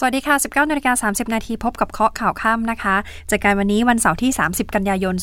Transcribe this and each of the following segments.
สวัสดีค่ะ 19นาฬิกา30 นาทีพบกับเคาะข่าวค่ำนะคะจากการวันนี้วันเสาร์ที่ 30 กันยายน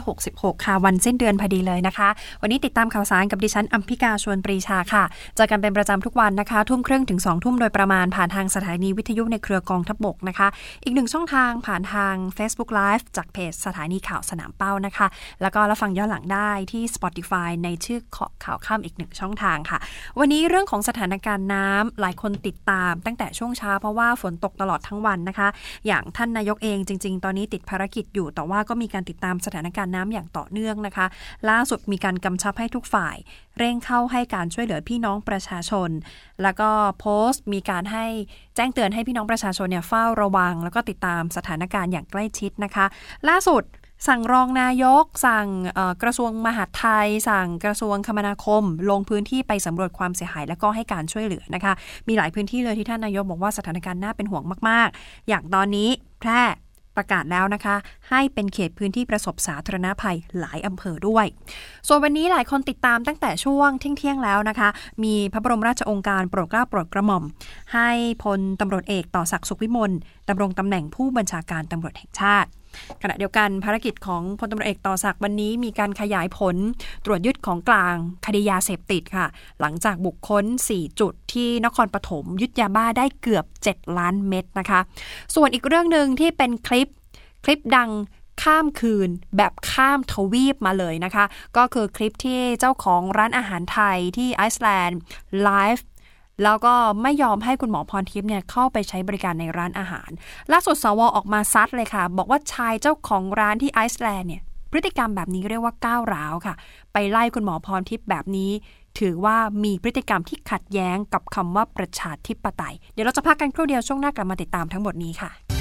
2566 ค่ะ วันสิ้นเดือนพอดีเลยนะคะ วันนี้ติดตามข่าวสารกับดิฉันอัมพิกาชวนปรีชาค่ะจอกันเป็นประจำทุกวันนะคะ ทุ่มครึ่งถึง 2 ทุ่มโดยประมาณผ่านทางสถานีวิทยุในเครือกองทัพบกนะคะ อีกหนึ่งช่องทางผ่านทาง Facebook Live จากเพจสถานีข่าวสนามเป้านะคะ แล้วก็รับฟังย้อนหลังได้ที่ Spotify ในชื่อเคาะข่าวค่ำอีกหนึ่งช่องทางค่ะ วันนี้เรื่องของสถานการณ์น้ำหลายคนติดตามตั้งแต่ช่วงเช้าเพราะว่าฝนตกตลอดทั้งวันนะคะ อย่างท่านนายกเองจริง ๆ ตอนนี้ติดภารกิจอยู่ แต่ว่าก็มีการติดตามสถานการณ์น้ำอย่างต่อเนื่องนะคะ ล่าสุดมีการกำชับให้ทุกฝ่าย เร่งเข้าให้การช่วยเหลือพี่น้องประชาชน แล้วก็โพสต์มีการให้แจ้งเตือนให้พี่น้องประชาชนเนี่ยเฝ้าระวัง แล้วก็ติดตามสถานการณ์อย่างใกล้ชิดนะคะ ล่าสุด สั่งรองนายก สั่งกระทรวงมหาดไทย สั่งกระทรวงคมนาคม ลงพื้นที่ไปสำรวจความเสียหาย และก็ให้การช่วยเหลือนะคะ มีหลายพื้นที่เลยที่ท่านนายกบอกว่าสถานการณ์น่าเป็นห่วงมาก ๆ อย่างตอนนี้แพร่ประกาศแล้วนะคะ ให้เป็นเขตพื้นที่ประสบสาธารณภัยหลายอำเภอด้วย ส่วนวันนี้หลายคนติดตามตั้งแต่ช่วงเที่ยงๆแล้วนะคะ มีพระบรมราชองค์การโปรดเกล้าโปรดกระหม่อม ให้พลตำรวจเอกต่อศักดิ์สุขวิมลดำรงตำแหน่งผู้บัญชาการตำรวจแห่งชาติขณะเดียวกันภารกิจของพลตำรวจเอกต่อศักดิ์วันนี้มีการขยายผลตรวจยึดของกลางคดียาเสพติดค่ะ หลังจากบุคคล 4 จุดที่นครปฐมยึดยาบ้าได้เกือบ 7 ล้านเม็ดนะคะ ส่วนอีกเรื่องหนึ่งที่เป็นคลิปคลิปดังข้ามคืนแบบข้ามทวีปมาเลยนะคะ ก็คือคลิปที่เจ้าของร้านอาหารไทยที่ไอซ์แลนด์ไลฟ์ แล้วก็ไม่ยอมให้คุณหมอพรทิพย์เนี่ยเข้าไปใช้บริการในร้านอาหาร ล่าสุดสวออกมาซัดเลยค่ะ บอกว่าชายเจ้าของร้านที่ไอซ์แลนด์เนี่ยพฤติกรรมแบบนี้เรียกว่าก้าวร้าวค่ะ ไปไล่คุณหมอพรทิพย์แบบนี้ ถือว่ามีพฤติกรรมที่ขัดแย้งกับคำว่าประชาธิปไตย เดี๋ยวเราจะพักกันครู่เดียวช่วงหน้ากลับมาติดตามทั้งหมดนี้ค่ะ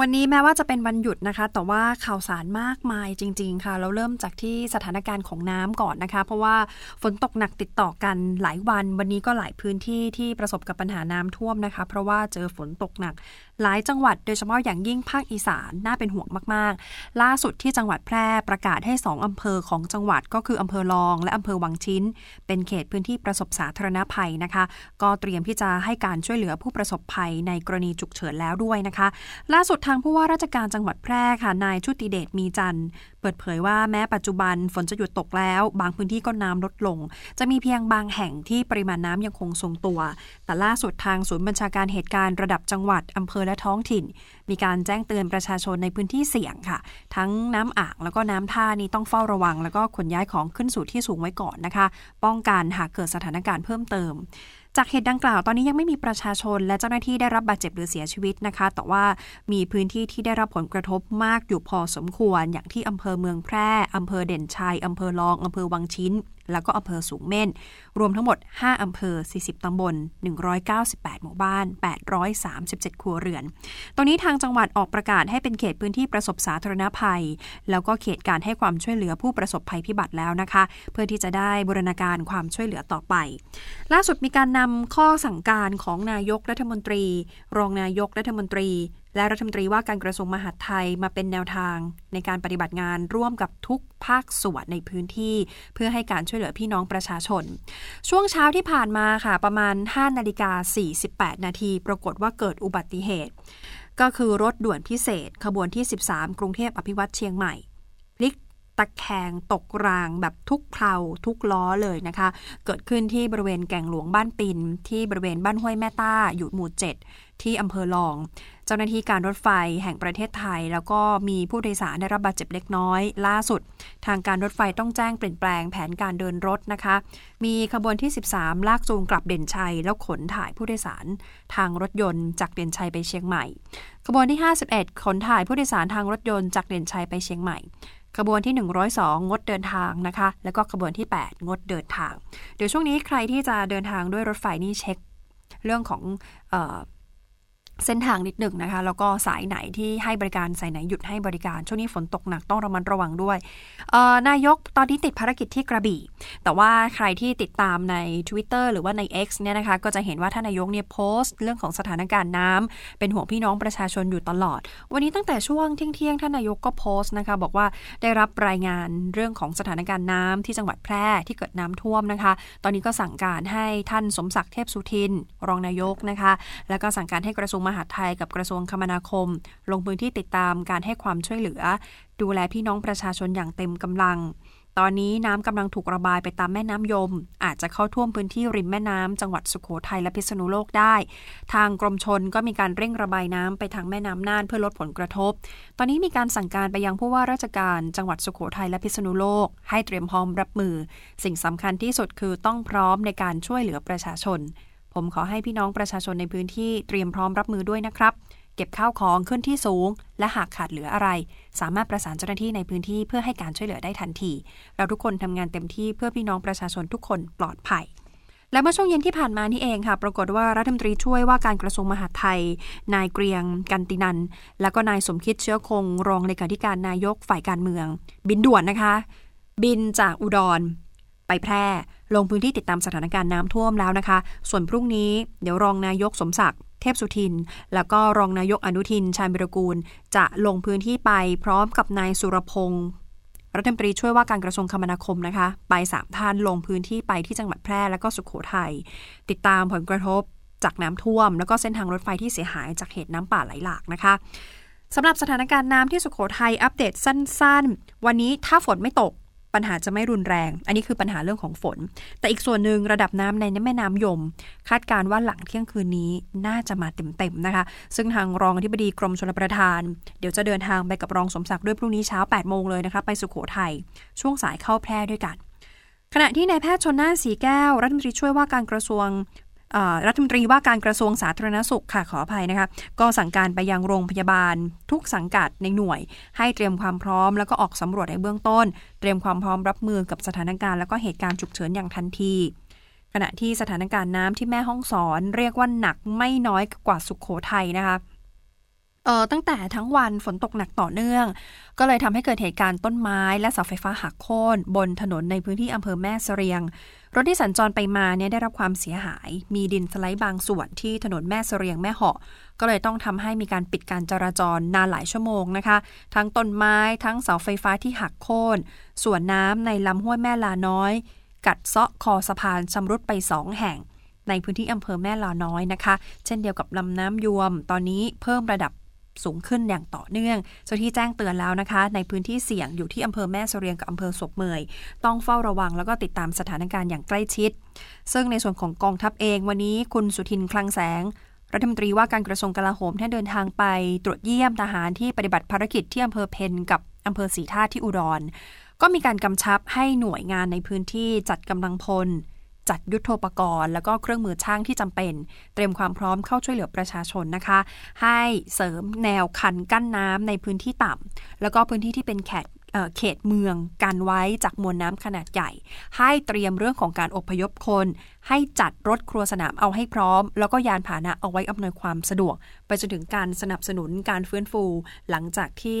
วันนี้แม้ว่าจะเป็นวันหยุดนะคะ แต่ว่าข่าวสารมากมายจริง ๆ ค่ะ เราเริ่มจากที่สถานการณ์ของน้ำก่อนนะคะ เพราะว่าฝนตกหนักติดต่อกันหลายวัน วันนี้ก็หลายพื้นที่ที่ประสบกับปัญหาน้ำท่วมนะคะ เพราะว่าเจอฝนตกหนัก หลายจังหวัดโดยเฉพาะอย่างยิ่งภาคอีสานน่าเป็นห่วงมาก ๆ ล่าสุดที่จังหวัดแพร่ประกาศให้ 2 อำเภอของจังหวัดก็คืออำเภอลอง และอำเภอวังชิ้น เป็นเขตพื้นที่ประสบสาธารณภัยนะคะ ก็เตรียมที่จะให้การช่วยเหลือผู้ประสบภัยในกรณีฉุกเฉินแล้วด้วยนะคะ ล่าสุดทางผู้ว่าราชการจังหวัดแพร่ค่ะนายชุติเดชมีจันทร์ เปิดเผยว่าแม้ปัจจุบันฝนจะหยุดตกแล้ว บางพื้นที่ก็น้ำลดลง จะมีเพียงบางแห่งที่ปริมาณน้ำยังคงทรงตัว แต่ล่าสุดทางศูนย์บัญชาการเหตุการณ์ระดับจังหวัดอำเภอและท้องถิ่น มีการแจ้งเตือนประชาชนในพื้นที่เสี่ยงค่ะ ทั้งน้ำอ่างแล้วก็น้ำท่านี้ต้องเฝ้าระวัง แล้วก็ขนย้ายของขึ้นสู่ที่สูงไว้ก่อนนะคะ ป้องกันหากเกิดสถานการณ์เพิ่มเติมจากเหตุดังกล่าวตอนนี้ยังไม่มีประชาชน และเจ้าหน้าที่ได้รับบาดเจ็บหรือเสียชีวิตนะคะ แต่ว่ามีพื้นที่ที่ได้รับผลกระทบมากอยู่พอสมควร อย่างที่อำเภอเมืองแพร่อำเภอเด่นชัยอำเภอลองอำเภอวังชิ้น แล้วก็อำเภอสูงเม่น รวมทั้งหมด 5 อำเภอ 40 ตำบล 198 หมู่บ้าน 837 ครัวเรือน ตรงนี้ทางจังหวัดออกประกาศให้เป็นเขตพื้นที่ประสบสาธารณภัย แล้วก็เขตการให้ความช่วยเหลือผู้ประสบภัยพิบัติแล้วนะคะ เพื่อที่จะได้บูรณาการความช่วยเหลือต่อไป ล่าสุดมีการนำข้อสั่งการของนายกรัฐมนตรี รองนายกรัฐมนตรีและรัฐมนตรีว่าการกระทรวงมหาดไทยมาเป็นแนวทาง ในการปฏิบัติงานร่วมกับทุกภาคส่วนในพื้นที่ เพื่อให้การช่วยเหลือพี่น้องประชาชน ช่วงเช้าที่ผ่านมาค่ะ ประมาณ 5 นาฬิกา 48 นาที ปรากฏว่าเกิดอุบัติเหตุ ก็คือรถด่วนพิเศษ ขบวนที่ 13 กรุงเทพอภิวัตเชียงใหม่พลิก ตะแคงตกรางแบบทุกเพลาทุกล้อเลยนะคะ เกิดขึ้นที่บริเวณแก่งหลวงบ้านปิน ที่บริเวณบ้านห้วยแม่ต้าอยู่หมู่7ที่อำเภอลอง เจ้าหน้าที่การรถไฟแห่งประเทศไทย แล้วก็มีผู้โดยสารได้รับบาดเจ็บเล็กน้อย ล่าสุด ทางการรถไฟต้องแจ้งเปลี่ยนแปลงแผนการเดินรถนะคะ มีขบวนที่ 13 ลากจูงกลับเด่นชัย แล้วขนถ่ายผู้โดยสารทางรถยนต์จากเด่นชัยไปเชียงใหม่ ขบวนที่ 51 ขนถ่ายผู้โดยสารทางรถยนต์จากเด่นชัยไปเชียงใหม่ ขบวนที่ 102 งดเดินทางนะคะ แล้วก็ขบวนที่ 8 งดเดินทาง เดี๋ยวช่วงนี้ใครที่จะเดินทางด้วยรถไฟนี่เช็ค เรื่องของอ เส้นทางนิดหนึ่งนะคะ แล้วก็สายไหนที่ให้บริการสายไหนหยุดให้บริการ ช่วงนี้ฝนตกหนักต้องระมัดระวังด้วย นายกตอนนี้ติดภารกิจที่กระบี่ แต่ว่าใครที่ติดตามใน Twitter หรือว่าใน X เนี่ยนะคะ ก็จะเห็นว่าท่านนายกเนี่ยโพสต์เรื่องของสถานการณ์น้ำเป็นห่วงพี่น้องประชาชนอยู่ตลอด วันนี้ตั้งแต่ช่วงเที่ยงท่านนายกก็โพสต์นะคะบอกว่าได้รับรายงานเรื่องของสถานการณ์น้ำที่จังหวัดแพร่ที่เกิดน้ำท่วมนะคะ ตอนนี้ก็สั่งการให้ท่านสมศักดิ์เทพสุทิน รองนายกนะคะ แล้วก็สั่งการให้กระทรวงหาดไทยกับกระทรวงคมนาคม ลงพื้นที่ติดตามการให้ความช่วยเหลือ ดูแลพี่น้องประชาชนอย่างเต็มกำลัง ตอนนี้น้ำกำลังถูกระบายไปตามแม่น้ำยม อาจจะเข้าท่วมพื้นที่ริมแม่น้ำจังหวัดสุโขทัยและพิษณุโลกได้ ทางกรมชนก็มีการเร่งระบายน้ำไปทางแม่น้ำน่านเพื่อลดผลกระทบ ตอนนี้มีการสั่งการไปยังผู้ว่าราชการจังหวัดสุโขทัยและพิษณุโลก ให้เตรียมพร้อมรับมือ สิ่งสำคัญที่สุดคือต้องพร้อมในการช่วยเหลือประชาชน ผมขอให้พี่น้องประชาชนในพื้นที่เตรียมพร้อมรับมือด้วยนะครับ เก็บข้าวของขึ้นที่สูง และหากขาดเหลืออะไร สามารถประสานเจ้าหน้าที่ในพื้นที่เพื่อให้การช่วยเหลือได้ทันที เราทุกคนทำงานเต็มที่เพื่อพี่น้องประชาชนทุกคนปลอดภัยและเมื่อช่วงเย็นที่ผ่านมานี่เองค่ะ ปรากฏว่ารัฐมนตรีช่วยว่าการกระทรวงมหาดไทย นายเกรียงกันตินัน และก็นายสมคิดเชื้อคง รองเลขาธิการนายกฝ่ายการเมือง บินด่วนนะคะ บินจากอุดร ไปแพร่ ลงพื้นที่ติดตามสถานการณ์น้ำท่วมแล้วนะคะ ส่วนพรุ่งนี้เดี๋ยวรองนายกสมศักดิ์เทพสุทิน แล้วก็รองนายกอนุทิน ชาญบิรกูล จะลงพื้นที่ไปพร้อมกับนายสุรพงศ์รัฐมนตรีช่วยว่าการกระทรวงคมนาคมนะคะ ไปสามท่านลงพื้นที่ไปที่จังหวัดแพร่และก็สุขโขทัยติดตามผลกระทบจากน้ำท่วม แล้วก็เส้นทางรถไฟที่เสียหายจากเหตุน้ำป่าไหลหลากนะคะสำหรับสถานการณ์น้ำที่สุขโขทัยอัปเดตสั้น ๆ วันนี้ถ้าฝนไม่ตก ปัญหาจะไม่รุนแรง อันนี้คือปัญหาเรื่องของฝน แต่อีกส่วนหนึ่งระดับน้ำในแม่น้ำยม คาดการว่าหลังเที่ยงคืนนี้น่าจะมาเต็มๆนะคะ ซึ่งทางรองอธิบดีกรมชลประทาน เดี๋ยวจะเดินทางไปกับรองสมศักดิ์ด้วยพรุ่งนี้เช้า8โมงเลยนะคะไปสุขโขทัยช่วงสายเข้าแพร่ด้วยกันขณะที่นายแพทย์ชนน่านสีแก้ว รัฐมนตรีช่วยว่าการกระทรวง รัฐมนตรีว่าการกระทรวงสาธารณสุขค่ะขออภัยนะคะก็สั่งการไปยังโรงพยาบาล ทุกสังกัดในหน่วย ให้เตรียมความพร้อมแล้วก็ออกสำรวจในเบื้องต้น เตรียมความพร้อมรับมือกับสถานการณ์แล้วก็เหตุการณ์ฉุกเฉินอย่างทันที ขณะที่สถานการณ์น้ำที่แม่ห้องสอน เรียกว่าหนักไม่น้อยกว่าสุขโขทัยนะคะ เออตั้งแต่ทั้งวันฝนตกหนักต่อเนื่อง ก็เลยทำให้เกิดเหตุการณ์ต้นไม้และเสาไฟฟ้าหักโค่นบนถนนในพื้นที่อำเภอแม่เสรียง รถที่สัญจรไปมาเนี่ยได้รับความเสียหาย มีดินสไลด์บางส่วนที่ถนนแม่เสรียงแม่เหาะ ก็เลยต้องทำให้มีการปิดการจราจรนานหลายชั่วโมงนะคะ ทั้งต้นไม้ทั้งเสาไฟฟ้าที่หักโค่นส่วนน้ำในลำห้วยแม่ลาน้อย กัดเซาะคอสะพานชำรุดไปสองแห่งในพื้นที่อำเภอแม่ลาน้อยนะคะ เช่นเดียวกับลำน้ำยวม ตอนนี้เพิ่มระดับ สูงขึ้นอย่างต่อเนื่องเจ้าที่แจ้งเตือนแล้วนะคะ ในพื้นที่เสี่ยงอยู่ที่อำเภอแม่เสรียงกับอำเภอศพเมย ต้องเฝ้าระวังแล้วก็ติดตามสถานการณ์อย่างใกล้ชิด ซึ่งในส่วนของกองทัพเองวันนี้คุณสุทินคลังแสงรัฐมนตรีว่าการกระทรวงกลาโหมท่านเดินทางไปตรวจเยี่ยมทหารที่ปฏิบัติภารกิจที่อำเภอเพนกับอำเภอสีท่าที่อุดร ก็มีการกำชับให้หน่วยงานในพื้นที่จัดกำลังพล จัดยุทธปกรณ์ แล้วก็เครื่องมือช่างที่จำเป็น เตรียมความพร้อมเข้าช่วยเหลือประชาชนนะคะ ให้เสริมแนวคันกั้นน้ำในพื้นที่ต่ำแล้วก็พื้นที่ที่เป็นแขตเขตเมืองกันไว้จากมวลน้ำขนาดใหญ่ ให้เตรียมเรื่องของการอพยพคน ให้จัดรถครัวสนามเอาให้พร้อม แล้วก็ยานพาหนะเอาไว้อำนวยความสะดวก ไปจนถึงการสนับสนุนการฟื้นฟู หลังจากที่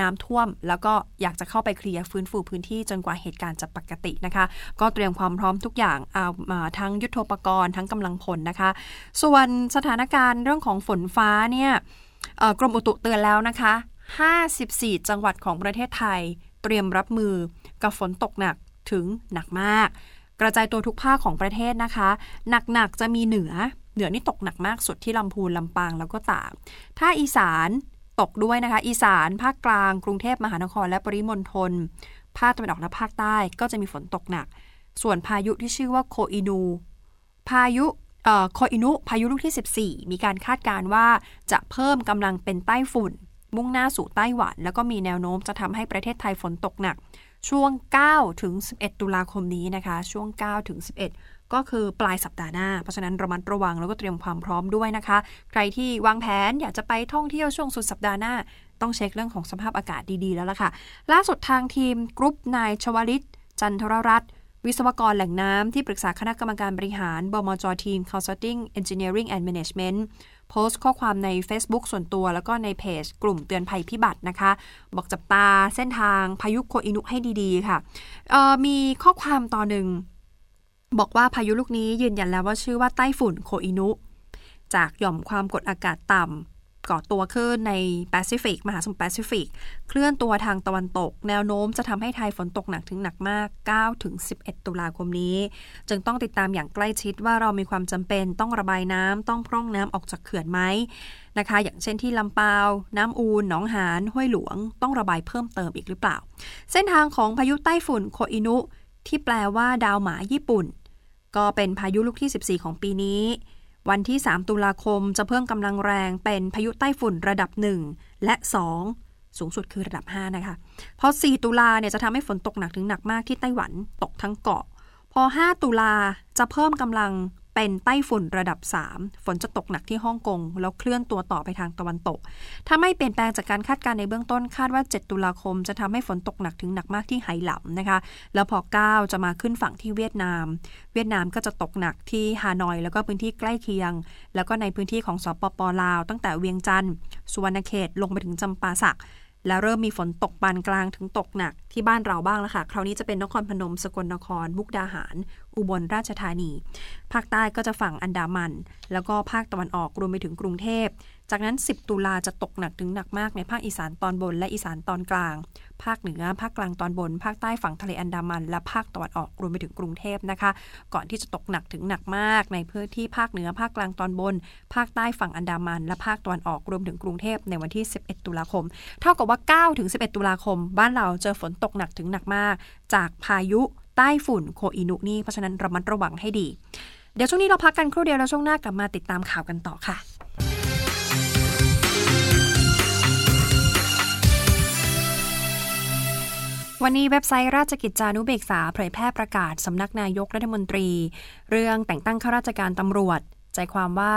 น้ำท่วม แล้วก็อยากจะเข้าไปเคลียร์ฟื้นฟูพื้นที่จนกว่าเหตุการณ์จะปกตินะคะ ก็เตรียมความพร้อมทุกอย่างเอามาทั้งยุทโธปกรณ์ทั้งกำลังพลนะคะ ส่วนสถานการณ์เรื่องของฝนฟ้าเนี่ยกรมอุตุเตือนแล้วนะคะ 54 จังหวัดของประเทศไทย เตรียมรับมือกับฝนตกหนักถึงหนักมาก กระจายตัวทุกภาคของประเทศนะคะ หนักๆจะมีเหนือเหนือนี่ตกหนักมากสุดที่ลำพูนลำปางแล้วก็ตากถ้าอีสาน ตกด้วยนะคะ อีสานภาคกลาง กรุงเทพมหานครและปริมณฑลภาคตะวันออกและภาคใต้ก็จะมีฝนตกหนัก ส่วนพายุที่ชื่อว่าโคอินู พายุโคอินุ พายุลูกที่ 14 มีการคาดการณ์ว่าจะเพิ่มกำลังเป็นใต้ฝุ่น มุ่งหน้าสู่ไต้หวัน แล้วก็มีแนวโน้มจะทำให้ประเทศไทยฝนตกหนัก ช่วง 9 ถึง 11 ตุลาคมนี้นะคะ ช่วง 9 ถึง 11 ก็คือปลายสัปดาห์หน้า เพราะฉะนั้นระมัดระวังแล้วก็เตรียมความพร้อมด้วยนะคะ ใครที่วางแผนอยากจะไปท่องเที่ยวช่วงสุดสัปดาห์หน้า ต้องเช็คเรื่องของสภาพอากาศดีๆแล้วล่ะค่ะ ล่าสุดทางทีมกรุ๊ปนายชวลิต จันทรรัตน์วิศวกรแหล่งน้ำที่ปรึกษาคณะกรรมการบริหารบมจทีม Consulting Engineering and Management โพสต์ข้อความใน Facebook ส่วนตัว แล้วก็ในเพจกลุ่มเตือนภัยพิบัตินะคะ บอกจับตาเส้นทางพายุโคอินุให้ดีๆค่ะมีข้อความต่อหนึ่ง บอกว่าพายุลูกนี้ยืนยันแล้วว่าชื่อว่าไต้ฝุ่นโคอินุ จากหย่อมความกดอากาศต่ำก่อตัวขึ้นในแปซิฟิกมหาสมุทรแปซิฟิก เคลื่อนตัวทางตะวันตก แนวโน้มจะทำให้ไทยฝนตกหนักถึงหนักมาก 9 ถึง 11 ตุลาคมนี้ จึงต้องติดตามอย่างใกล้ชิดว่าเรามีความจำเป็นต้องระบายน้ำต้องพร่องน้ำออกจากเขื่อนไหมนะคะ อย่างเช่นที่ลำปาว น้ำอูน หนองหาน ห้วยหลวง ต้องระบายเพิ่มเติมอีกหรือเปล่า เส้นทางของพายุใต้ฝุ่นโคอินุที่แปลว่าดาวหมาญี่ปุ่น ก็เป็นพายุลูกที่ 14 ของปีนี้ วันที่ 3 ตุลาคมจะเพิ่มกำลังแรงเป็นพายุใต้ฝุ่นระดับ 1 และ 2 สูงสุดคือระดับ 5 นะคะ พอ 4 ตุลาเนี่ยจะทำให้ฝนตกหนักถึงหนักมากที่ไต้หวันตกทั้งเกาะ พอ 5 ตุลาจะเพิ่มกำลัง เป็นไต้ฝุ่นระดับ 3 ฝนจะตกหนักที่ฮ่องกง แล้วเคลื่อนตัวต่อไปทางตะวันตก ถ้าไม่เปลี่ยนแปลงจากการคาดการณ์ในเบื้องต้นคาดว่า 7 ตุลาคมจะทำให้ฝนตกหนักถึงหนักมากที่ไหหลำนะคะ แล้วพอ 9 จะมาขึ้นฝั่งที่เวียดนาม เวียดนามก็จะตกหนักที่ฮานอย แล้วก็พื้นที่ใกล้เคียง แล้วก็ในพื้นที่ของสปปลาว ตั้งแต่เวียงจันทร์สุวรรณเขตลงไปถึงจำปาสักแล้วเริ่มมีฝนตกปานกลางถึงตกหนักที่บ้านเราบ้างแล้วค่ะ คราวนี้จะเป็นนครพนม สกลนครมุกดาหาร อุบลราชธานี ภาคใต้ก็จะฝั่งอันดามัน แล้วก็ภาคตะวันออกรวมไปถึงกรุงเทพ จากนั้น 10 ตุลาจะตกหนักถึงหนักมากในภาคอีสานตอนบนและอีสานตอนกลาง ภาคเหนือ ภาคกลางตอนบน ภาคใต้ฝั่งทะเลอันดามัน และภาคตะวันออกรวมไปถึงกรุงเทพนะคะ ก่อนที่จะตกหนักถึงหนักมาก ในพื้นที่ภาคเหนือภาคกลางตอนบน ภาคใต้ฝั่งอันดามัน และภาคตะวันออกรวมถึงกรุงเทพในวันที่ 11 ตุลาคม เท่ากับว่า9ถึง11 ตุลาคม บ้านเราเจอฝนตกหนักถึงหนักมาก จากพายุ ใต้ฝุ่นโคอินุนี่ เพราะฉะนั้นระมัดระวังให้ดี เดี๋ยวช่วงนี้เราพักกันครู่เดียวแล้วช่วงหน้ากลับมาติดตามข่าวกันต่อค่ะวันนี้เว็บไซต์ราชกิจจานุเบกษาเผยแพร่ประกาศสำนักนายกรัฐมนตรี เรื่องแต่งตั้งข้าราชการตำรวจ ใจความว่า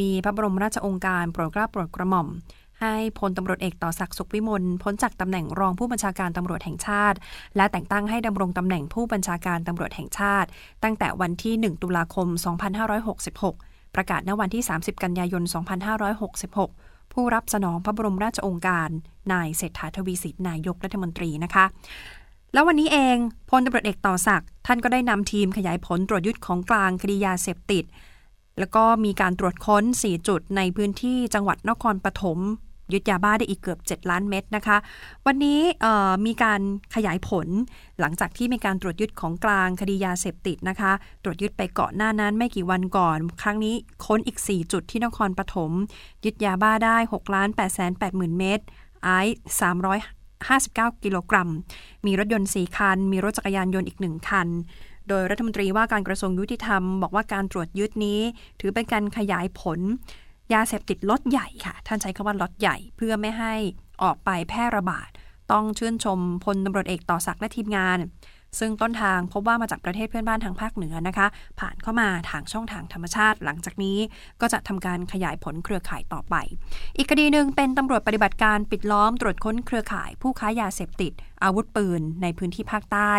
มีพระบรมราชองค์การโปรดเกล้าโปรดกระหม่อม ให้พลตำรวจเอกต่อศักดิ์สุขวิมลพ้นจากตำแหน่งรองผู้บัญชาการตำรวจแห่งชาติ และแต่งตั้งให้ดำรงตำแหน่งผู้บัญชาการตำรวจแห่งชาติ ตั้งแต่วันที่ 1 ตุลาคม 2566 ประกาศณวันที่ 30 กันยายน 2566 ผู้รับสนองพระบรมราชองค์การ นายเศรษฐาทวีสินนายกรัฐมนตรีนะคะแล้ววันนี้เองพลตำรวจเอกต่อศักดิ์ท่านก็ได้นำทีมขยายผลตรวจยึดของกลางคดียาเสพติด แล้วก็มีการตรวจค้น 4 จุดในพื้นที่จังหวัดนครปฐม ยึดยาบ้าได้อีกเกือบ 7 ล้านเม็ดนะคะ วันนี้มีการขยายผลหลังจากที่มีการตรวจยึดของกลางคดียาเสพติดนะคะ ตรวจยึดไปเกาะหน้านั้นไม่กี่วันก่อน ครั้งนี้ค้นอีก 4 จุดที่นครปฐมยึดยาบ้าได้6ล้าน8แสน8หมื่นเม็ดไอซ์359 กิโลกรัม มีรถยนต์ 4 คัน มีรถจักรยานยนต์อีก 1 คันโดยรัฐมนตรีว่าการกระทรวงยุติธรรม บอกว่าการตรวจยึดนี้ ถือเป็นการขยายผล ยาเสพติดล็อตใหญ่ค่ะ ท่านใช้คำว่าล็อตใหญ่ เพื่อไม่ให้ออกไปแพร่ระบาด ต้องชื่นชมพลตำรวจเอกต่อศักดิ์และทีมงาน ซึ่งต้นทางพบว่ามาจากประเทศเพื่อนบ้านทางภาคเหนือนะคะ ผ่านเข้ามาทางช่องทางธรรมชาติ หลังจากนี้ก็จะทำการขยายผลเครือข่ายต่อไป อีกคดีหนึ่งเป็นตำรวจปฏิบัติการปิดล้อมตรวจค้นเครือข่าย ผู้ค้ายาเสพติด อาวุธปืน ในพื้นที่ภาคใต้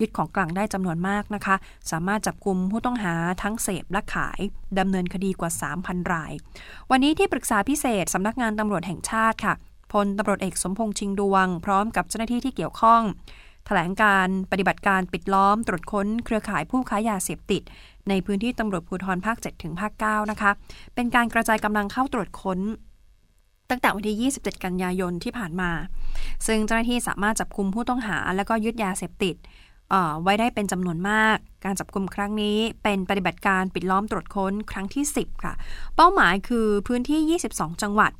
ยึดของกลางได้จำนวนมากนะคะ สามารถจับกลุ่มผู้ต้องหาทั้งเสพและขายดำเนินคดีกว่า 3,000 ราย วันนี้ที่ปรึกษาพิเศษสำนักงานตำรวจแห่งชาติค่ะพลตำรวจเอกสมพงษ์ชิงดวง พร้อมกับเจ้าหน้าที่ที่เกี่ยวข้อง ถลงการปฏิบัติการปิดล้อมตรวจค้นเครือข่ายผู้ค้ายาเสพติด ในพื้นที่ตำรวจภูธรภาค 7 ถึงภาค 9 นะคะ เป็นการกระจายกำลังเข้าตรวจค้น ตั้งแต่วันที่ 27 กันยายนที่ผ่านมา ซึ่งเจ้าหน้าที่สามารถจับคุมผู้ต้องหา และก็ยึดยาเสพติดไว้ได้เป็นจำนวนมาก การจับกลุ่มครั้งนี้เป็นปฏิบัติการปิดล้อมตรวจค้นครั้งที่ 10 ค่ะ เป้าหมายคือพื้นที่ 22 จังหวัด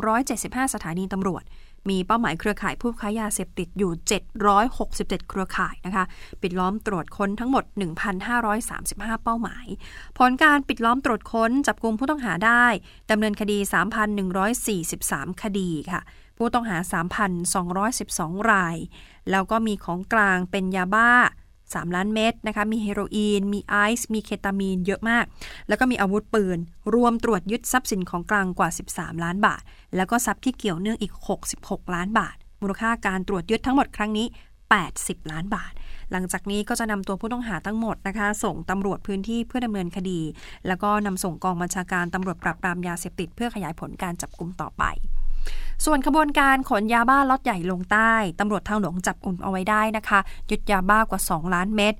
375 สถานีตำรวจ มีเป้าหมายเครือข่ายผู้ค้ายาเสพติดอยู่ 767 เครือข่ายนะคะ ปิดล้อมตรวจค้นทั้งหมด 1,535 เป้าหมาย ผลการปิดล้อมตรวจค้นจับกลุ่มผู้ต้องหาได้ดำเนินคดี 3,143 คดีค่ะผู้ต้องหา 3,212 ราย แล้วก็มีของกลางเป็นยาบ้า 3 ล้านเม็ดนะคะ มีเฮโรอีน มีไอซ์ มีเคตามีนเยอะมาก แล้วก็มีอาวุธปืน รวมตรวจยึดทรัพย์สินของกลางกว่า 13 ล้านบาท แล้วก็ทรัพย์ที่เกี่ยวเนื่องอีก 66 ล้านบาท มูลค่าการตรวจยึดทั้งหมดครั้งนี้ 80 ล้านบาท หลังจากนี้ก็จะนำตัวผู้ต้องหาทั้งหมดนะคะ ส่งตำรวจพื้นที่เพื่อดำเนินคดี แล้วก็นำส่งกองบัญชาการตำรวจปราบปรามยาเสพติด เพื่อขยายผลการจับกลุ่มต่อไป ส่วนขบวนการขนยาบ้าล็อตใหญ่ลงใต้ตำรวจทางหลวงจับกุมเอาไว้ได้นะคะยึดยาบ้ากว่า 2 ล้านเม็ด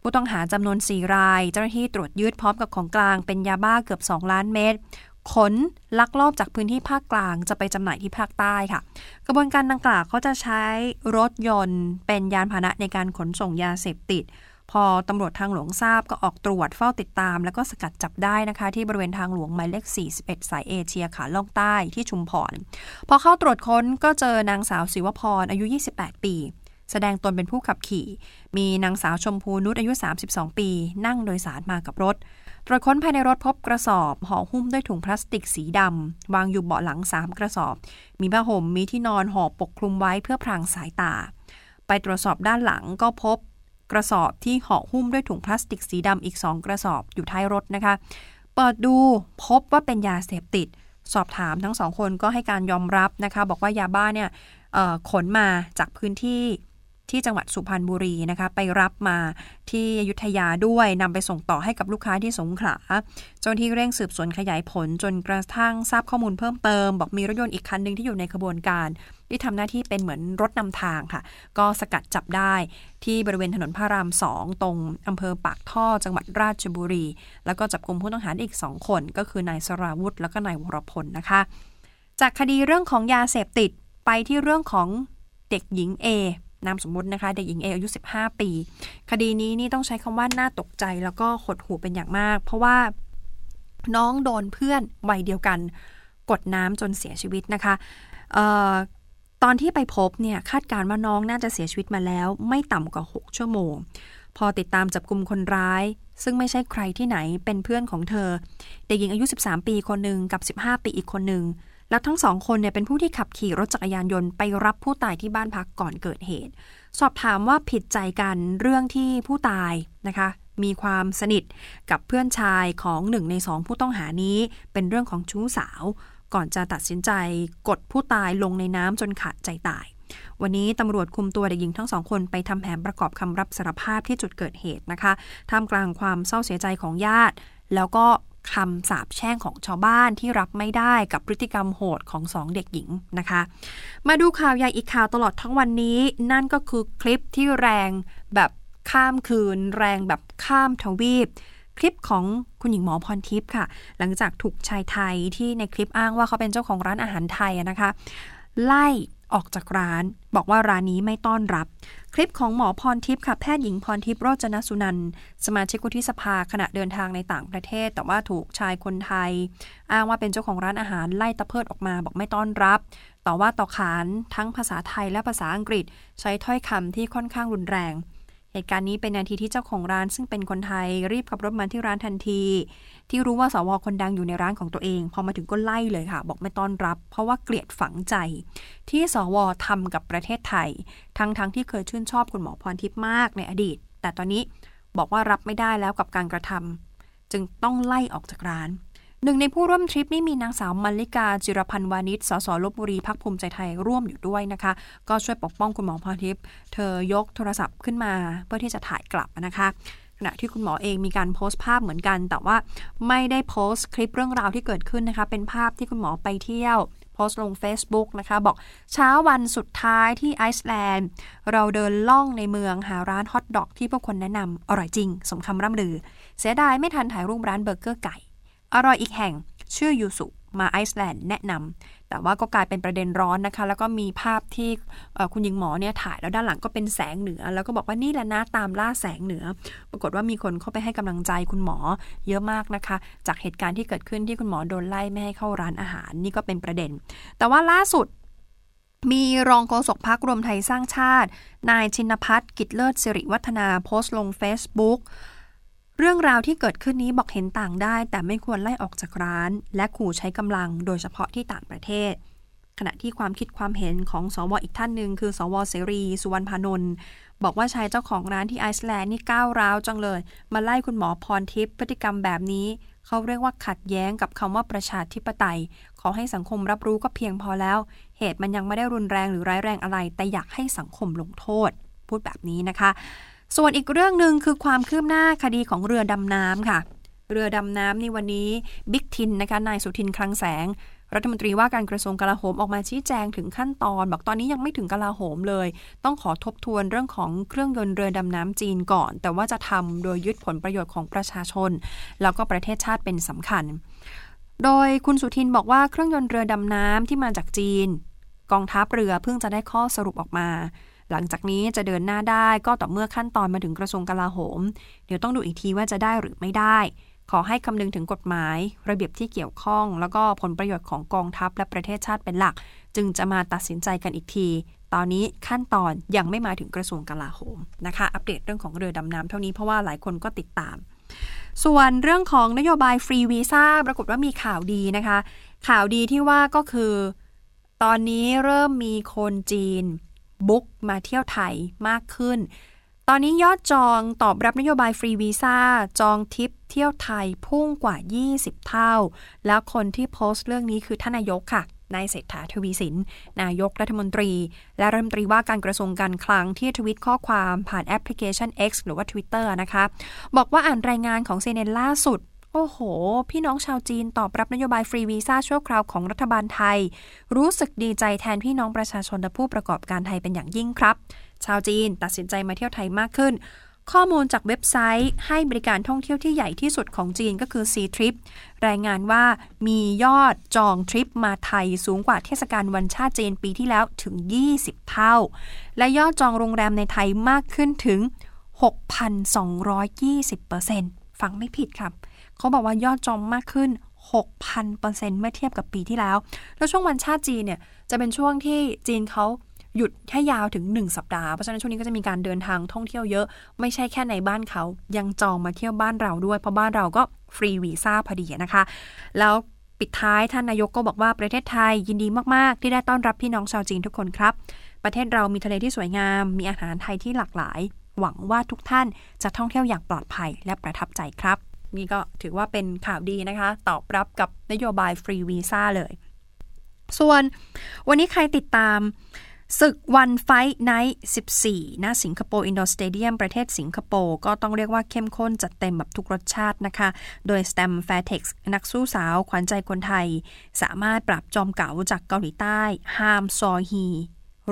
ผู้ต้องหาจำนวน 4 ราย เจ้าหน้าที่ตรวจยึดพร้อมกับของกลางเป็นยาบ้าเกือบ 2 ล้านเม็ดขนลักลอบจากพื้นที่ภาคกลางจะไปจำหน่ายที่ภาคใต้ค่ะ กระบวนการดังกล่าวเขาจะใช้รถยนต์ เป็นยานพาหนะในการขนส่งยาเสพติด พอตำรวจทางหลวงทราบก็ออกตรวจเฝ้าติดตาม แล้วก็สกัดจับได้นะคะ ที่บริเวณทางหลวงหมายเลข 41 สายเอเชียขาล่องใต้ที่ชุมพร พอเข้าตรวจค้นก็เจอนางสาวศิวพรอายุ 28 ปี แสดงตนเป็นผู้ขับขี่ มีนางสาวชมพูนุชอายุ 32 ปี นั่งโดยสารมากับรถ ตรวจค้นภายในรถพบกระสอบห่อหุ้มด้วยถุงพลาสติกสีดำวางอยู่เบาะหลัง 3 กระสอบ มีผ้าห่มมีที่นอนห่อปกคลุมไว้เพื่อพรางสายตา ไปตรวจสอบด้านหลังก็พบ กระสอบที่ห่อหุ้มด้วยถุงพลาสติกสีดำอีก 2 กระสอบอยู่ท้ายรถนะคะ เปิดดูพบว่าเป็นยาเสพติด สอบถามทั้งสองคนก็ให้การยอมรับนะคะ บอกว่ายาบ้าเนี่ยขนมาจากพื้นที่ที่จังหวัดสุพรรณบุรีนะคะ ไปรับมาที่อยุธยาด้วยนำไปส่งต่อให้กับลูกค้าที่สงขลาเจ้าหน้าที่เร่งสืบสวนขยายผลจนกระทั่งทราบข้อมูลเพิ่มเติม บอกมีรถยนต์อีกคันหนึ่งที่อยู่ในขบวนการ ที่ทำหน้าที่เป็นเหมือนรถนำทางค่ะ ก็สกัดจับได้ที่บริเวณถนนพระรามสองตรงอำเภอปากท่อจังหวัดราชบุรี แล้วก็จับกลุ่มผู้ต้องหาอีกสองคน ก็คือนายสราวุธแล้วก็นายวรพลนะคะ จากคดีเรื่องของยาเสพติดไปที่เรื่องของเด็กหญิง A นามสมมุตินะคะ เด็กหญิงเออายุ 15 ปี คดีนี้นี่ต้องใช้คำว่าน่าตกใจแล้วก็หดหูเป็นอย่างมาก เพราะว่าน้องโดนเพื่อนวัยเดียวกัน กดน้ำจนเสียชีวิตนะคะ ตอนที่ไปพบเนี่ยคาดการว่าน้องน่าจะเสียชีวิตมาแล้ว ไม่ต่ำกว่า 6 ชั่วโมง พอติดตามจับกลุ่มคนร้าย ซึ่งไม่ใช่ใครที่ไหนเป็นเพื่อนของเธอ เด็กหญิงอายุ 13 ปีคนหนึ่งกับ 15 ปีอีกคนหนึ่งแล้วทั้งสองคนเนี่ยเป็นผู้ที่ขับขี่รถจักรยานยนต์ไปรับผู้ตายที่บ้านพักก่อนเกิดเหตุ สอบถามว่าผิดใจกันเรื่องที่ผู้ตายนะคะ มีความสนิทกับเพื่อนชายของหนึ่งในสองผู้ต้องหานี้เป็นเรื่องของชู้สาว ก่อนจะตัดสินใจกดผู้ตายลงในน้ำจนขาดใจตาย วันนี้ตำรวจคุมตัวเด็กหญิงทั้งสองคนไปทำแผนประกอบคำรับสารภาพที่จุดเกิดเหตุนะคะ ท่ามกลางความเศร้าเสียใจของญาติ แล้วก็คำสาปแช่งของชาวบ้านที่รับไม่ได้กับพฤติกรรมโหดของสองเด็กหญิงนะคะ มาดูข่าวใหญ่อีกข่าวตลอดทั้งวันนี้ นั่นก็คือคลิปที่แรงแบบข้ามคืน แรงแบบข้ามทวีป คลิปของ คุณหญิงหมอพรทิพย์ค่ะ หลังจากถูกชายไทยที่ในคลิปอ้างว่าเขาเป็นเจ้าของร้านอาหารไทยนะคะ ไล่ออกจากร้าน บอกว่าร้านนี้ไม่ต้อนรับ คลิปของหมอพรทิพย์ค่ะแพทย์หญิงพรทิพย์โรจนสุนันสมาชิกวุฒิสภาขณะเดินทางในต่างประเทศ แต่ว่าถูกชายคนไทย อ้างว่าเป็นเจ้าของร้านอาหารไล่ตะเพิดออกมา บอกไม่ต้อนรับ ต่อว่าต่อขานทั้งภาษาไทยและภาษาอังกฤษ ใช้ถ้อยคำที่ค่อนข้างรุนแรง เหตุการณ์นี้เป็นนาทีที่เจ้าของร้านซึ่งเป็นคนไทยรีบขับรถมาที่ร้านทันที ที่รู้ว่าสวคนดังอยู่ในร้านของตัวเอง พอมาถึงก็ไล่เลยค่ะ บอกไม่ต้อนรับ เพราะว่าเกลียดฝังใจ ที่สวทำกับประเทศไทย ทั้งๆทที่เคยชื่นชอบคุณหมอพรทิพย์มากในอดีต แต่ตอนนี้บอกว่ารับไม่ได้แล้วกับการกระทำจึงต้องไล่ออกจากร้าน หนึ่งในผู้ร่วมทริปนี่มีนางสาวมัลลิกาจิรพันธ์วานิชสสลบบุรีพักภูมิใจไทยร่วมอยู่ด้วยนะคะ ก็ช่วยปกป้องคุณหมอพรทิพย์เธอยกโทรศัพท์ขึ้นมาเพื่อที่จะถ่ายกลับนะคะขณะที่คุณหมอเองมีการโพสต์ภาพเหมือนกัน แต่ว่าไม่ได้โพสต์คลิปเรื่องราวที่เกิดขึ้นนะคะ เป็นภาพที่คุณหมอไปเที่ยวโพสต์ลง Facebook นะคะ บอกเช้าวันสุดท้ายที่ไอซ์แลนด์ เราเดินล่องในเมืองหาร้านฮอตดอกที่พวกคนแนะนำอร่อยจริง สมคำร่ำลือ เสียดายไม่ทันถ่ายรูปร้านเบอร์เกอร์ไก่ อร่อยอีกแห่งชื่อยูสุมาไอซ์แลนด์แนะนำแต่ว่าก็กลายเป็นประเด็นร้อนนะคะ แล้วก็มีภาพที่คุณหญิงหมอเนี่ยถ่ายแล้วด้านหลังก็เป็นแสงเหนือ แล้วก็บอกว่านี่แหละนะตามล่าแสงเหนือ ปรากฏว่ามีคนเข้าไปให้กำลังใจคุณหมอเยอะมากนะคะ จากเหตุการณ์ที่เกิดขึ้นที่คุณหมอโดนไล่ไม่ให้เข้าร้านอาหารนี่ก็เป็นประเด็น แต่ว่าล่าสุดมีรองโฆษกพักรวมไทยสร้างชาติ นายชินพัฒน์กิจเลิศสิริวัฒนาโพสต์ลง Facebook เรื่องราวที่เกิดขึ้นนี้บอกเห็นต่างได้ แต่ไม่ควรไล่ออกจากร้าน และขู่ใช้กำลังโดยเฉพาะที่ต่างประเทศ ขณะที่ความคิดความเห็นของสวอีกท่านหนึ่งคือสวเสรี สุวรรณพานนท์บอกว่าชายเจ้าของร้านที่ไอซ์แลนด์นี่ก้าวร้าวจังเลย มาไล่คุณหมอพรทิพย์พฤติกรรมแบบนี้ เขาเรียกว่าขัดแย้งกับคำว่าประชาธิปไตย ขอให้สังคมรับรู้ก็เพียงพอแล้ว เหตุมันยังไม่ได้รุนแรงหรือร้ายแรงอะไร แต่อยากให้สังคมลงโทษ พูดแบบนี้นะคะ ส่วนอีกเรื่องหนึ่งคือความคืบหน้าคดีของเรือดำน้ำค่ะ เรือดำน้ำนี่วันนี้บิ๊กทินนะคะนายสุทินคลังแสง รัฐมนตรีว่าการกระทรวงกลาโหมออกมาชี้แจงถึงขั้นตอน บอกตอนนี้ยังไม่ถึงกลาโหมเลย ต้องขอทบทวนเรื่องของเครื่องยนต์เรือดำน้ำจีนก่อน แต่ว่าจะทำโดยยึดผลประโยชน์ของประชาชน แล้วก็ประเทศชาติเป็นสำคัญ โดยคุณสุทินบอกว่าเครื่องยนต์เรือดำน้ำที่มาจากจีน กองทัพเรือเพิ่งจะได้ข้อสรุปออกมา หลังจากนี้จะเดินหน้าได้ก็ต่อเมื่อขั้นตอนมาถึงกระทรวงกลาโหม เดี๋ยวต้องดูอีกทีว่าจะได้หรือไม่ได้ ขอให้คำนึงถึงกฎหมาย ระเบียบที่เกี่ยวข้อง แล้วก็ผลประโยชน์ของกองทัพและประเทศชาติเป็นหลัก จึงจะมาตัดสินใจกันอีกที ตอนนี้ขั้นตอนยังไม่มาถึงกระทรวงกลาโหมนะคะ อัปเดตเรื่องของเรือดำน้ำเท่านี้เพราะว่าหลายคนก็ติดตาม ส่วนเรื่องของนโยบายฟรีวีซ่าปรากฏว่ามีข่าวดีนะคะ ข่าวดีที่ว่าก็คือ ตอนนี้เริ่มมีคนจีน book มาเที่ยวไทยมากขึ้น ตอนนี้ยอดจองตอบรับนโยบายฟรีวีซ่าจองทริปเที่ยวไทยพุ่งกว่า 20 เท่า แล้วคนที่โพสต์เรื่องนี้คือท่านนายกค่ะนายเศรษฐาทวีสิน นายกรัฐมนตรี และรัฐมนตรีว่าการกระทรวงการคลังที่ทวิตข้อความผ่านแอปพลิเคชัน X หรือว่า Twitter นะคะ บอกว่าอ่านรายงานของ CNN ล่าสุด โอ้โห พี่น้องชาวจีนตอบรับนโยบายฟรีวีซ่าชั่วคราวของรัฐบาลไทย รู้สึกดีใจแทนพี่น้องประชาชนและผู้ประกอบการไทยเป็นอย่างยิ่งครับ ชาวจีนตัดสินใจมาเที่ยวไทยมากขึ้น ข้อมูลจากเว็บไซต์ ให้บริการท่องเที่ยวที่ใหญ่ที่สุดของจีนก็คือ C Trip รายงานว่ามียอดจองทริปมาไทยสูงกว่าเทศกาลวันชาติจีนปีที่แล้วถึง 20 เท่า และยอดจองโรงแรมในไทยมากขึ้นถึง 6,220%ฟังไม่ผิดครับ เขาบอกว่ายอดจองมากขึ้น 6,000%เมื่อเทียบกับปีที่แล้ว แล้วช่วงวันชาติจีนเนี่ยจะเป็นช่วงที่จีนเขาหยุดให้ยาวถึง 1 สัปดาห์ เพราะฉะนั้นช่วงนี้ก็จะมีการเดินทางท่องเที่ยวเยอะ ไม่ใช่แค่ในบ้านเขา ยังจองมาเที่ยวบ้านเราด้วย เพราะบ้านเราก็ฟรีวีซ่าพอดีนะคะ แล้วปิดท้ายท่านนายกก็บอกว่าประเทศไทยยินดีมาก ๆ ที่ได้ต้อนรับพี่น้องชาวจีนทุกคนครับ ประเทศเรามีทะเลที่สวยงาม มีอาหารไทยที่หลากหลาย หวังว่าทุกท่านจะท่องเที่ยวอย่างปลอดภัยและประทับใจครับ นี่ก็ถือว่าเป็นข่าวดีนะคะ ตอบรับกับนโยบายฟรีวีซ่าเลย ส่วนวันนี้ใครติดตามศึก ONE Fight Night 14 ณ Singapore Indoor Stadium ประเทศสิงคโปร์ ก็ต้องเรียกว่าเข้มข้นจัดเต็มแบบทุกรสชาตินะคะ โดย Stamp Fairtex นักสู้สาว ขวัญใจคนไทย สามารถปราบจอมเก๋าจากเกาหลีใต้ฮามซอฮี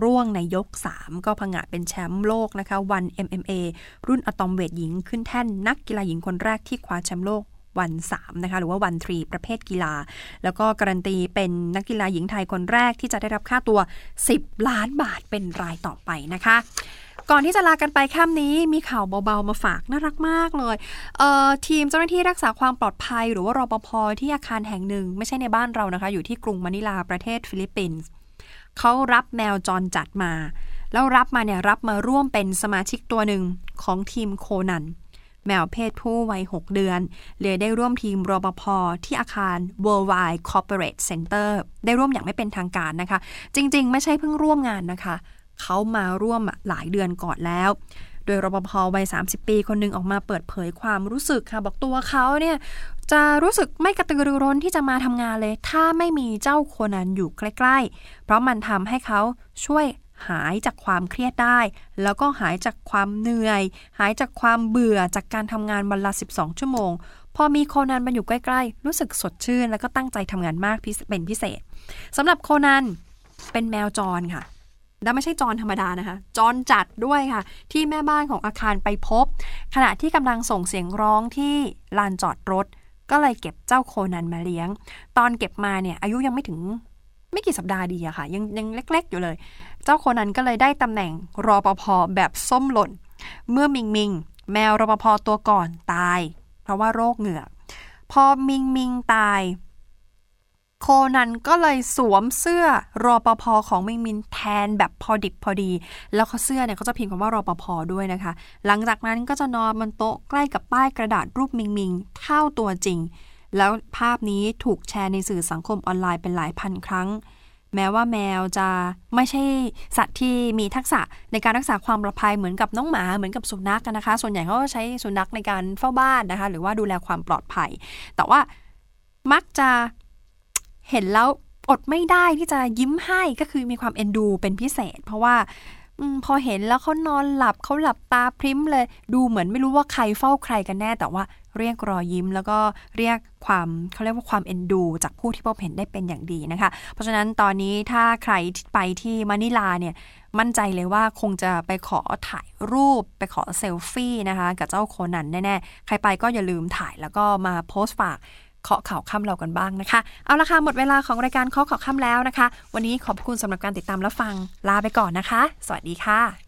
ร่วงในยก 3 ก็ผงาดเป็นแชมป์โลกนะคะวัน MMA รุ่นอะตอมเวทหญิงขึ้นแท่นนักกีฬาหญิงคนแรกที่คว้าแชมป์โลกวัน3นะคะหรือว่าวันทรีประเภทกีฬา แล้วก็การันตีเป็นนักกีฬาหญิงไทยคนแรกที่จะได้รับค่าตัว 10 ล้านบาทเป็นรายต่อไปนะคะ ก่อนที่จะลากันไปค่ำนี้มีข่าวเบาๆมาฝากน่ารักมากเลยเทีมเจ้าหน้าที่รักษาความปลอดภัย หรือว่ารปภที่อาคารแห่งหนึ่ง ไม่ใช่ในบ้านเรานะคะ อยู่ที่กรุงมะนิลาประเทศฟิลิปปินส์ เขารับแมวจรจัดมา แล้วรับมาเนี่ยรับมาร่วมเป็นสมาชิกตัวหนึ่งของทีมโคนัน แมวเพศผู้วัย 6 เดือน เลยได้ร่วมทีมรปภที่อาคาร Worldwide Corporate Center ได้ร่วมอย่างไม่เป็นทางการนะคะ จริงๆ ไม่ใช่เพิ่งร่วมงานนะคะ เขามาร่วมหลายเดือนก่อนแล้ว โดยรปภวัย 30 ปีคนหนึ่งออกมาเปิดเผยความรู้สึกค่ะ บอกตัวเขาเนี่ยจะรู้สึกไม่กระตือรือร้นที่จะมาทำงานเลย ถ้าไม่มีเจ้าโคนันอยู่ใกล้ ๆ เพราะมันทำให้เขาช่วยหายจากความเครียดได้ แล้วก็หายจากความเหนื่อย หายจากความเบื่อจากการทำงานวันละ 12 ชั่วโมง พอมีโคนันมาอยู่ใกล้ ๆ รู้สึกสดชื่น แล้วก็ตั้งใจทำงานมากเป็นพิเศษสำหรับโคนันเป็นแมวจรค่ะ และไม่ใช่จรธรรมดานะคะ จรจัดด้วยค่ะ ที่แม่บ้านของอาคารไปพบ ขณะที่กำลังส่งเสียงร้องที่ลานจอดรถ ก็เลยเก็บเจ้าโคนันมาเลี้ยง ตอนเก็บมาเนี่ย อายุยังไม่ถึงไม่กี่สัปดาห์ดีอะค่ะ ยังยังเล็กๆอยู่เลย เจ้าโคนันก็เลยได้ตำแหน่งรอปภแบบส้มหล่น เมื่อมิงมิง แมวรปภตัวก่อนตาย เพราะว่าโรคเหงือกพอมิงมิงตาย โคนันก็เลยสวมเสื้อรอปภของมิงมินแทนแบบพอดิบพอดี แล้วเขาเสื้อเนี่ยเขาจะพิมพ์คำว่ารอปภด้วยนะคะ หลังจากนั้นก็จะนอนบนโต๊ะใกล้กับป้ายกระดาษรูปมิงมิงเท่าตัวจริง แล้วภาพนี้ถูกแชร์ในสื่อสังคมออนไลน์เป็นหลายพันครั้ง แม้ว่าแมวจะไม่ใช่สัตว์ที่มีทักษะในการรักษาความปลอดภัยเหมือนกับน้องหมาเหมือนกับสุนัขกันนะคะ ส่วนใหญ่เขาใช้สุนัขในการเฝ้าบ้านนะคะ หรือว่าดูแลความปลอดภัย แต่ว่ามักจะ เห็นแล้วอดไม่ได้ที่จะยิ้มให้ก็คือมีความเอ็นดูเป็นพิเศษ เพราะว่าอพอเห็นแล้วเขานอนหลับเขาหลับตาพริ้มเลย ดูเหมือนไม่รู้ว่าใครเฝ้าใครกันแน่ แต่ว่าเรียกรอยยิ้ม แล้วก็เรียกความเขาเรียกว่าความเอ็นดู จากผู้ที่พบเห็นได้เป็นอย่างดีนะคะ เพราะฉะนั้นตอนนี้ถ้าใครไปที่มะนิลาเนี่ยมั่นใจเลยว่าคงจะไปขอถ่ายรูปไปขอเซลฟี่นะคะ กับเจ้าโคนันแน่ๆ ใครไปก็อย่าลืมถ่ายแล้วก็มาโพสต์ฝาก เคาะข่าวค่ำเรากันบ้างนะคะ เอาละค่ะหมดเวลาของรายการเคาะข่าวค่ำแล้วนะคะ วันนี้ขอบคุณสำหรับการติดตามและฟังลาไปก่อนนะคะ สวัสดีค่ะ